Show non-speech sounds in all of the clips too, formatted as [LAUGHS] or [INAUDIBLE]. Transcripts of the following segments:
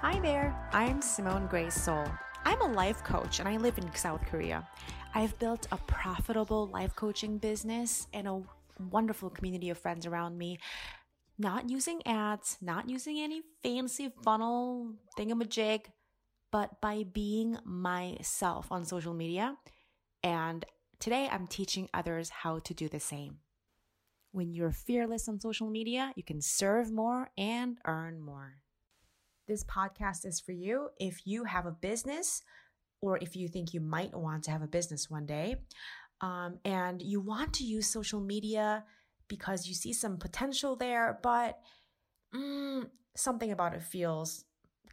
Hi there, I'm Simone Grace Seol. I'm a life coach and I live in South Korea. I've built a profitable life coaching business and a wonderful community of friends around me. Not using ads, not using any fancy funnel thingamajig, but by being myself on social media. And today I'm teaching others how to do the same. When you're fearless on social media, you can serve more and earn more. This podcast is for you if you have a business or if you think you might want to have a business one day um, and you want to use social media because you see some potential there, but mm, something about it feels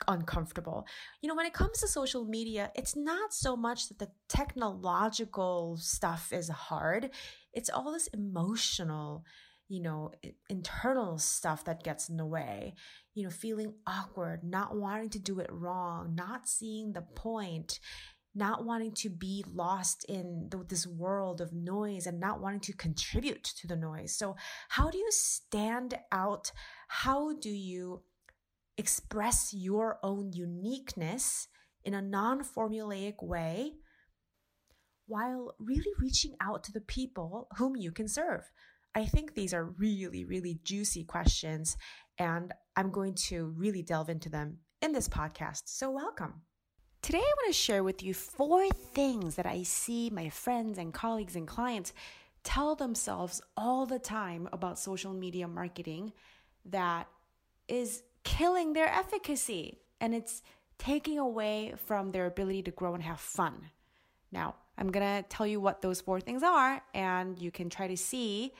uncomfortable. You know, when it comes to social media, it's not so much that the technological stuff is hard, it's all this emotional you know, internal stuff that gets in the way, you know, feeling awkward, not wanting to do it wrong, not seeing the point, not wanting to be lost in the, this world of noise and not wanting to contribute to the noise. So, how do you stand out? How do you express your own uniqueness in a non formulaic way? While really reaching out to the people whom you can serve. I think these are really, really juicy questions, and I'm going to really delve into them in this podcast. So, welcome. Today, I want to share with you four things that I see my friends and colleagues and clients tell themselves all the time about social media marketing that is killing their efficacy and it's taking away from their ability to grow and have fun. Now, I'm going to tell you what those four things are, and you can try to see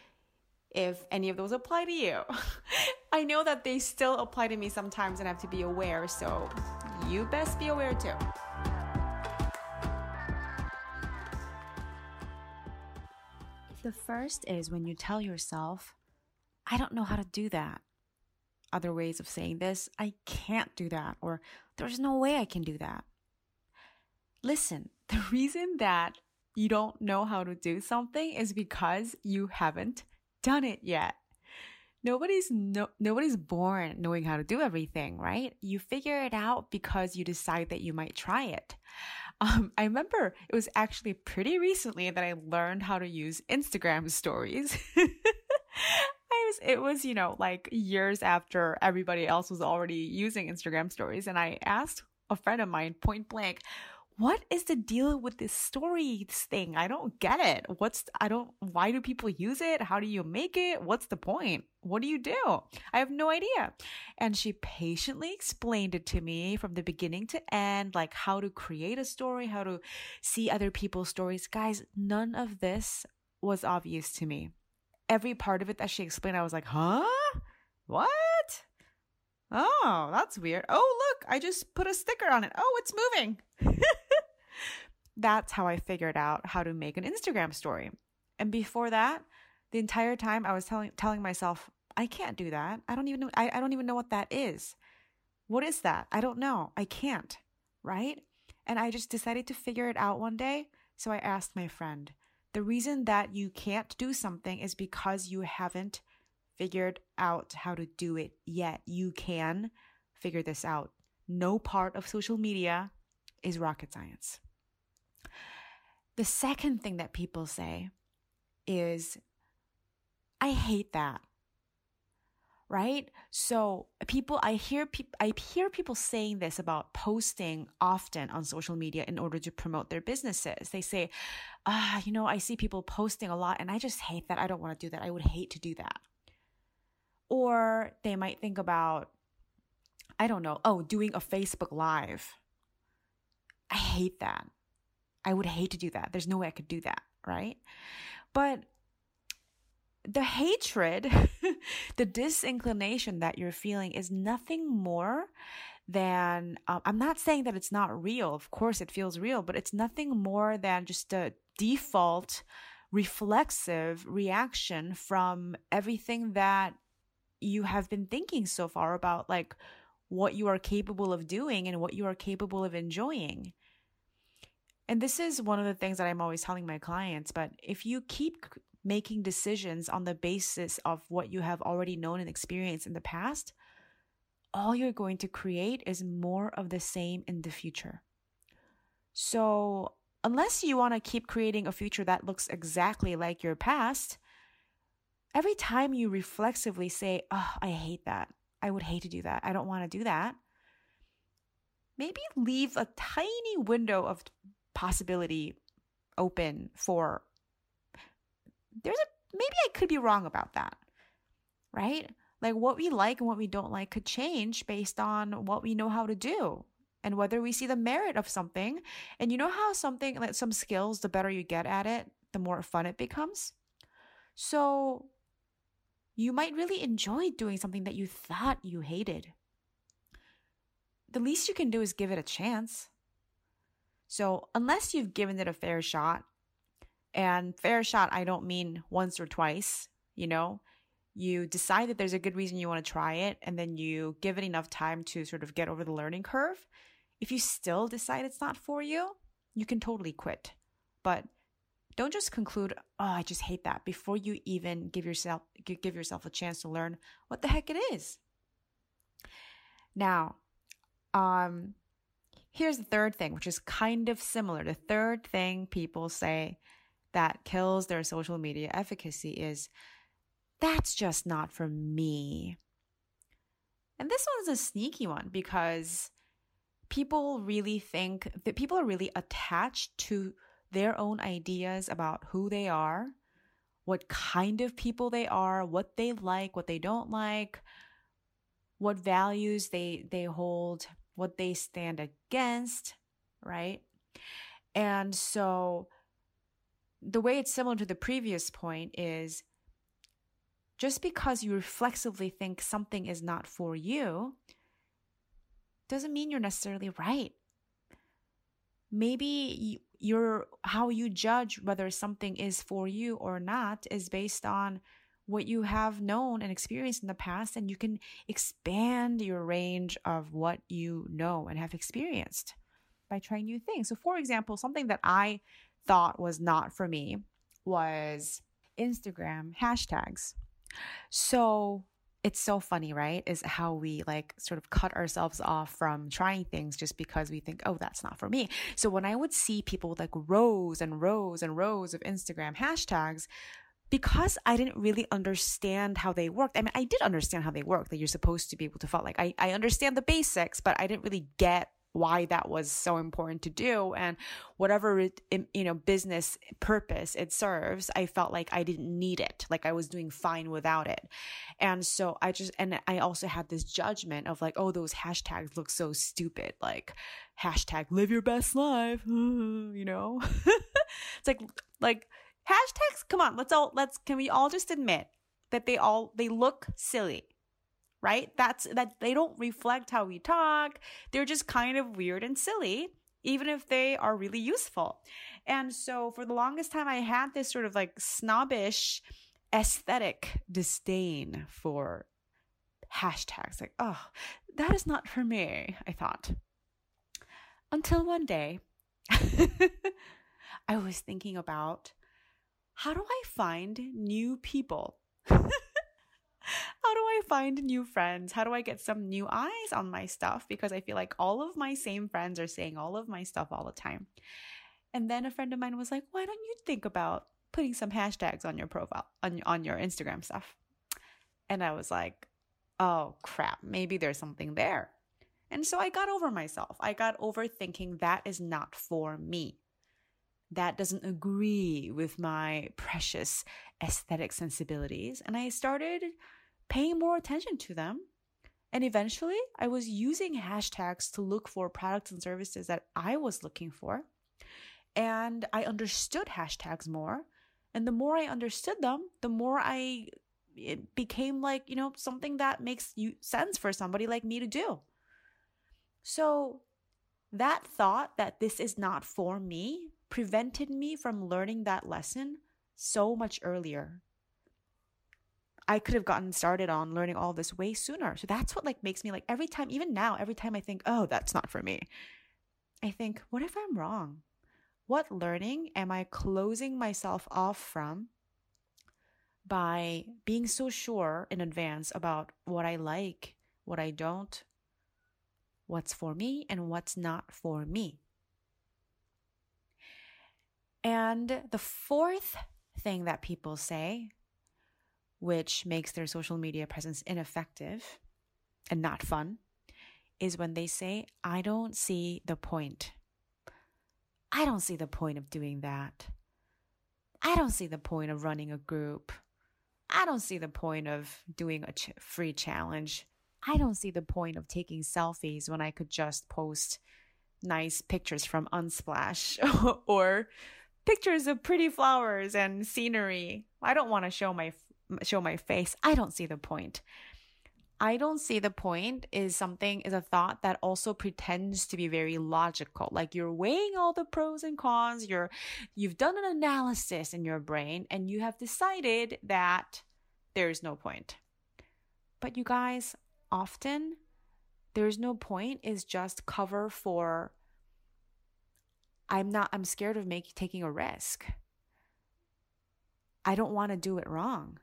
if any of those apply to you. [LAUGHS] I know that they still apply to me sometimes and I have to be aware, so you best be aware too. The first is when you tell yourself, I don't know how to do that. Other ways of saying this, I can't do that, or there's no way I can do that. Listen, the reason that you don't know how to do something is because you haven't done it yet. Nobody's no, nobody's born knowing how to do everything, right? You figure it out because you decide that you might try it. Um, I remember it was actually pretty recently that I learned how to use Instagram stories. [LAUGHS] I was, it was, you know, like years after everybody else was already using Instagram stories. And I asked a friend of mine point blank, what is the deal with this stories thing? I don't get it. What's, I don't, why do people use it? How do you make it? What's the point? What do you do? I have no idea. And she patiently explained it to me from the beginning to end, like how to create a story, how to see other people's stories. Guys, none of this was obvious to me. Every part of it that she explained, I was like, huh? What? Oh, that's weird. Oh, look, I just put a sticker on it. Oh, it's moving. [LAUGHS] That's how I figured out how to make an Instagram story. And before that, the entire time I was telling telling myself, I can't do that. I don't even know I, I don't even know what that is. What is that? I don't know. I can't. Right? And I just decided to figure it out one day. So I asked my friend, the reason that you can't do something is because you haven't figured out how to do it yet. You can figure this out. No part of social media is rocket science. The second thing that people say is, I hate that. Right? So people, I hear people, I hear people saying this about posting often on social media in order to promote their businesses. They say, ah, you know, I see people posting a lot and I just hate that. I don't want to do that. I would hate to do that. Or they might think about, I don't know, oh, doing a Facebook Live. I hate that. I would hate to do that. There's no way I could do that, right? But the hatred, [LAUGHS] the disinclination that you're feeling is nothing more than, um, I'm not saying that it's not real. Of course, it feels real, but it's nothing more than just a default reflexive reaction from everything that you have been thinking so far about, like what you are capable of doing and what you are capable of enjoying. And this is one of the things that I'm always telling my clients. But if you keep making decisions on the basis of what you have already known and experienced in the past, all you're going to create is more of the same in the future. So, unless you want to keep creating a future that looks exactly like your past, every time you reflexively say, Oh, I hate that. I would hate to do that. I don't want to do that. Maybe leave a tiny window of possibility open for there's a maybe I could be wrong about that. Right? Like what we like and what we don't like could change based on what we know how to do and whether we see the merit of something. And you know how something like some skills, the better you get at it, the more fun it becomes. So you might really enjoy doing something that you thought you hated. The least you can do is give it a chance. So, unless you've given it a fair shot, and fair shot, I don't mean once or twice, you know, you decide that there's a good reason you want to try it, and then you give it enough time to sort of get over the learning curve. If you still decide it's not for you, you can totally quit. But don't just conclude, "Oh, I just hate that," before you even give yourself give yourself a chance to learn what the heck it is. Now, um, here's the third thing, which is kind of similar. The third thing people say that kills their social media efficacy is that's just not for me. And this one's a sneaky one because people really think that people are really attached to their own ideas about who they are, what kind of people they are, what they like, what they don't like, what values they they hold, what they stand against, right? And so the way it's similar to the previous point is just because you reflexively think something is not for you doesn't mean you're necessarily right. Maybe your how you judge whether something is for you or not is based on what you have known and experienced in the past and you can expand your range of what you know and have experienced by trying new things. So for example, something that I thought was not for me was Instagram hashtags. So it's so funny, right? Is how we like sort of cut ourselves off from trying things just because we think, oh, that's not for me. So when I would see people with like rows and rows and rows of Instagram hashtags, because I didn't really understand how they worked. I mean, I did understand how they work, that you're supposed to be able to follow. Like, I, I understand the basics, but I didn't really get why that was so important to do and whatever it, you know business purpose it serves i felt like i didn't need it like i was doing fine without it and so i just and i also had this judgment of like oh those hashtags look so stupid like hashtag live your best life [LAUGHS] you know [LAUGHS] it's like like hashtags come on let's all let's can we all just admit that they all they look silly right? That's that they don't reflect how we talk. They're just kind of weird and silly, even if they are really useful. And so for the longest time, I had this sort of like snobbish aesthetic disdain for hashtags. Like, oh, that is not for me, I thought. Until one day, [LAUGHS] I was thinking about how do I find new people? [LAUGHS] how do I find new friends? How do I get some new eyes on my stuff? Because I feel like all of my same friends are saying all of my stuff all the time. And then a friend of mine was like, why don't you think about putting some hashtags on your profile, on, on your Instagram stuff? And I was like, oh crap, maybe there's something there. And so I got over myself. I got over thinking that is not for me. That doesn't agree with my precious aesthetic sensibilities. And I started paying more attention to them. And eventually, I was using hashtags to look for products and services that I was looking for. And I understood hashtags more. And the more I understood them, the more I it became like, you know, something that makes you sense for somebody like me to do. So that thought that this is not for me prevented me from learning that lesson so much earlier. I could have gotten started on learning all this way sooner. So that's what like makes me like every time, even now, every time I think, oh, that's not for me, I think, what if I'm wrong? What learning am I closing myself off from by being so sure in advance about what I like, what I don't, what's for me, and what's not for me. And the fourth thing that people say, which makes their social media presence ineffective and not fun, is when they say, I don't see the point. I don't see the point of doing that. I don't see the point of running a group. I don't see the point of doing a ch- free challenge. I don't see the point of taking selfies when I could just post nice pictures from Unsplash [LAUGHS] or pictures of pretty flowers and scenery. I don't want to show my show my face. I don't see the point. I don't see the point is something is a thought that also pretends to be very logical. Like you're weighing all the pros and cons, you're you've done an analysis in your brain and you have decided that there's no point. But you guys, often there's no point is just cover for I'm not I'm scared of making taking a risk. I don't want to do it wrong.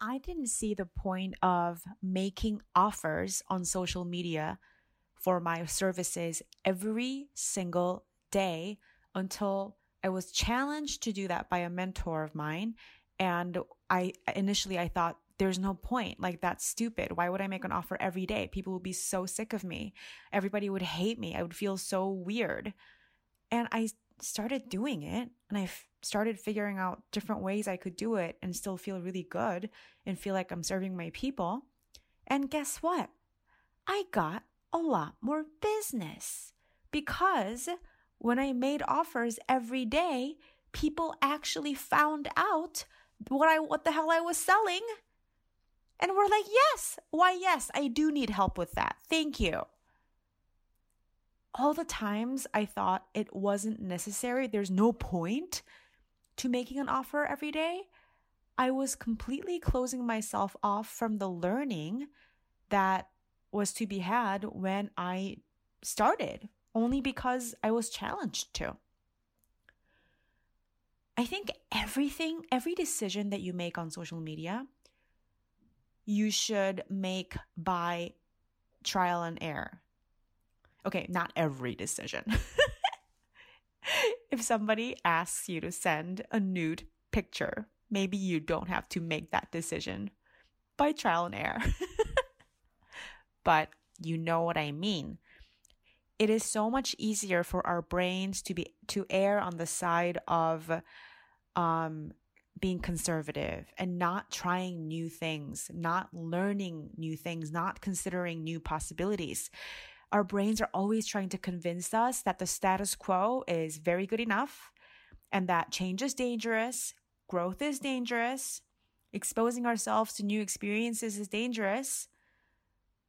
I didn't see the point of making offers on social media for my services every single day until I was challenged to do that by a mentor of mine. And I initially I thought there's no point. Like that's stupid. Why would I make an offer every day? People would be so sick of me. Everybody would hate me. I would feel so weird. And I started doing it and I started figuring out different ways I could do it and still feel really good and feel like I'm serving my people. And guess what? I got a lot more business because when I made offers every day, people actually found out what I what the hell I was selling. And we're like, "Yes. Why yes, I do need help with that. Thank you." All the times I thought it wasn't necessary, there's no point to making an offer every day, I was completely closing myself off from the learning that was to be had when I started, only because I was challenged to. I think everything, every decision that you make on social media, you should make by trial and error. Okay, not every decision. [LAUGHS] if somebody asks you to send a nude picture, maybe you don't have to make that decision by trial and error. [LAUGHS] but you know what I mean. It is so much easier for our brains to be to err on the side of um being conservative and not trying new things, not learning new things, not considering new possibilities our brains are always trying to convince us that the status quo is very good enough and that change is dangerous, growth is dangerous, exposing ourselves to new experiences is dangerous,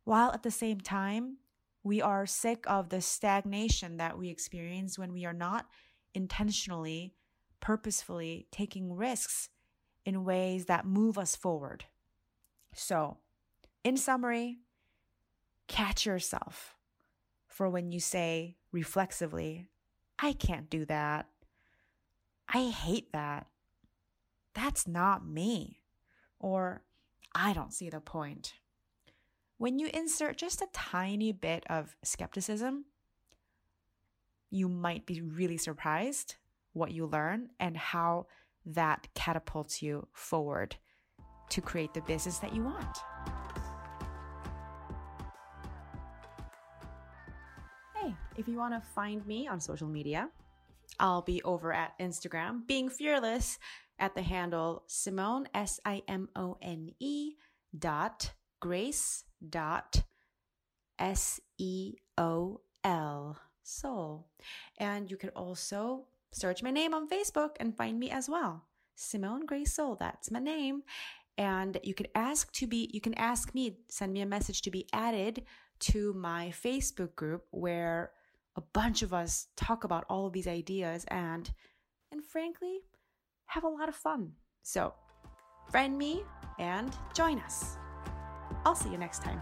while at the same time, we are sick of the stagnation that we experience when we are not intentionally, purposefully taking risks in ways that move us forward. So, in summary, catch yourself for when you say reflexively, I can't do that. I hate that. That's not me. Or I don't see the point. When you insert just a tiny bit of skepticism, you might be really surprised what you learn and how that catapults you forward to create the business that you want. If you want to find me on social media, I'll be over at Instagram, being fearless at the handle Simone, S I M O N E dot grace dot S E O L Seol. And you could also search my name on Facebook and find me as well. Simone Grace Seol, that's my name. And you could ask to be, you can ask me, send me a message to be added to my Facebook group where a bunch of us talk about all of these ideas and and frankly have a lot of fun. So, friend me and join us. I'll see you next time.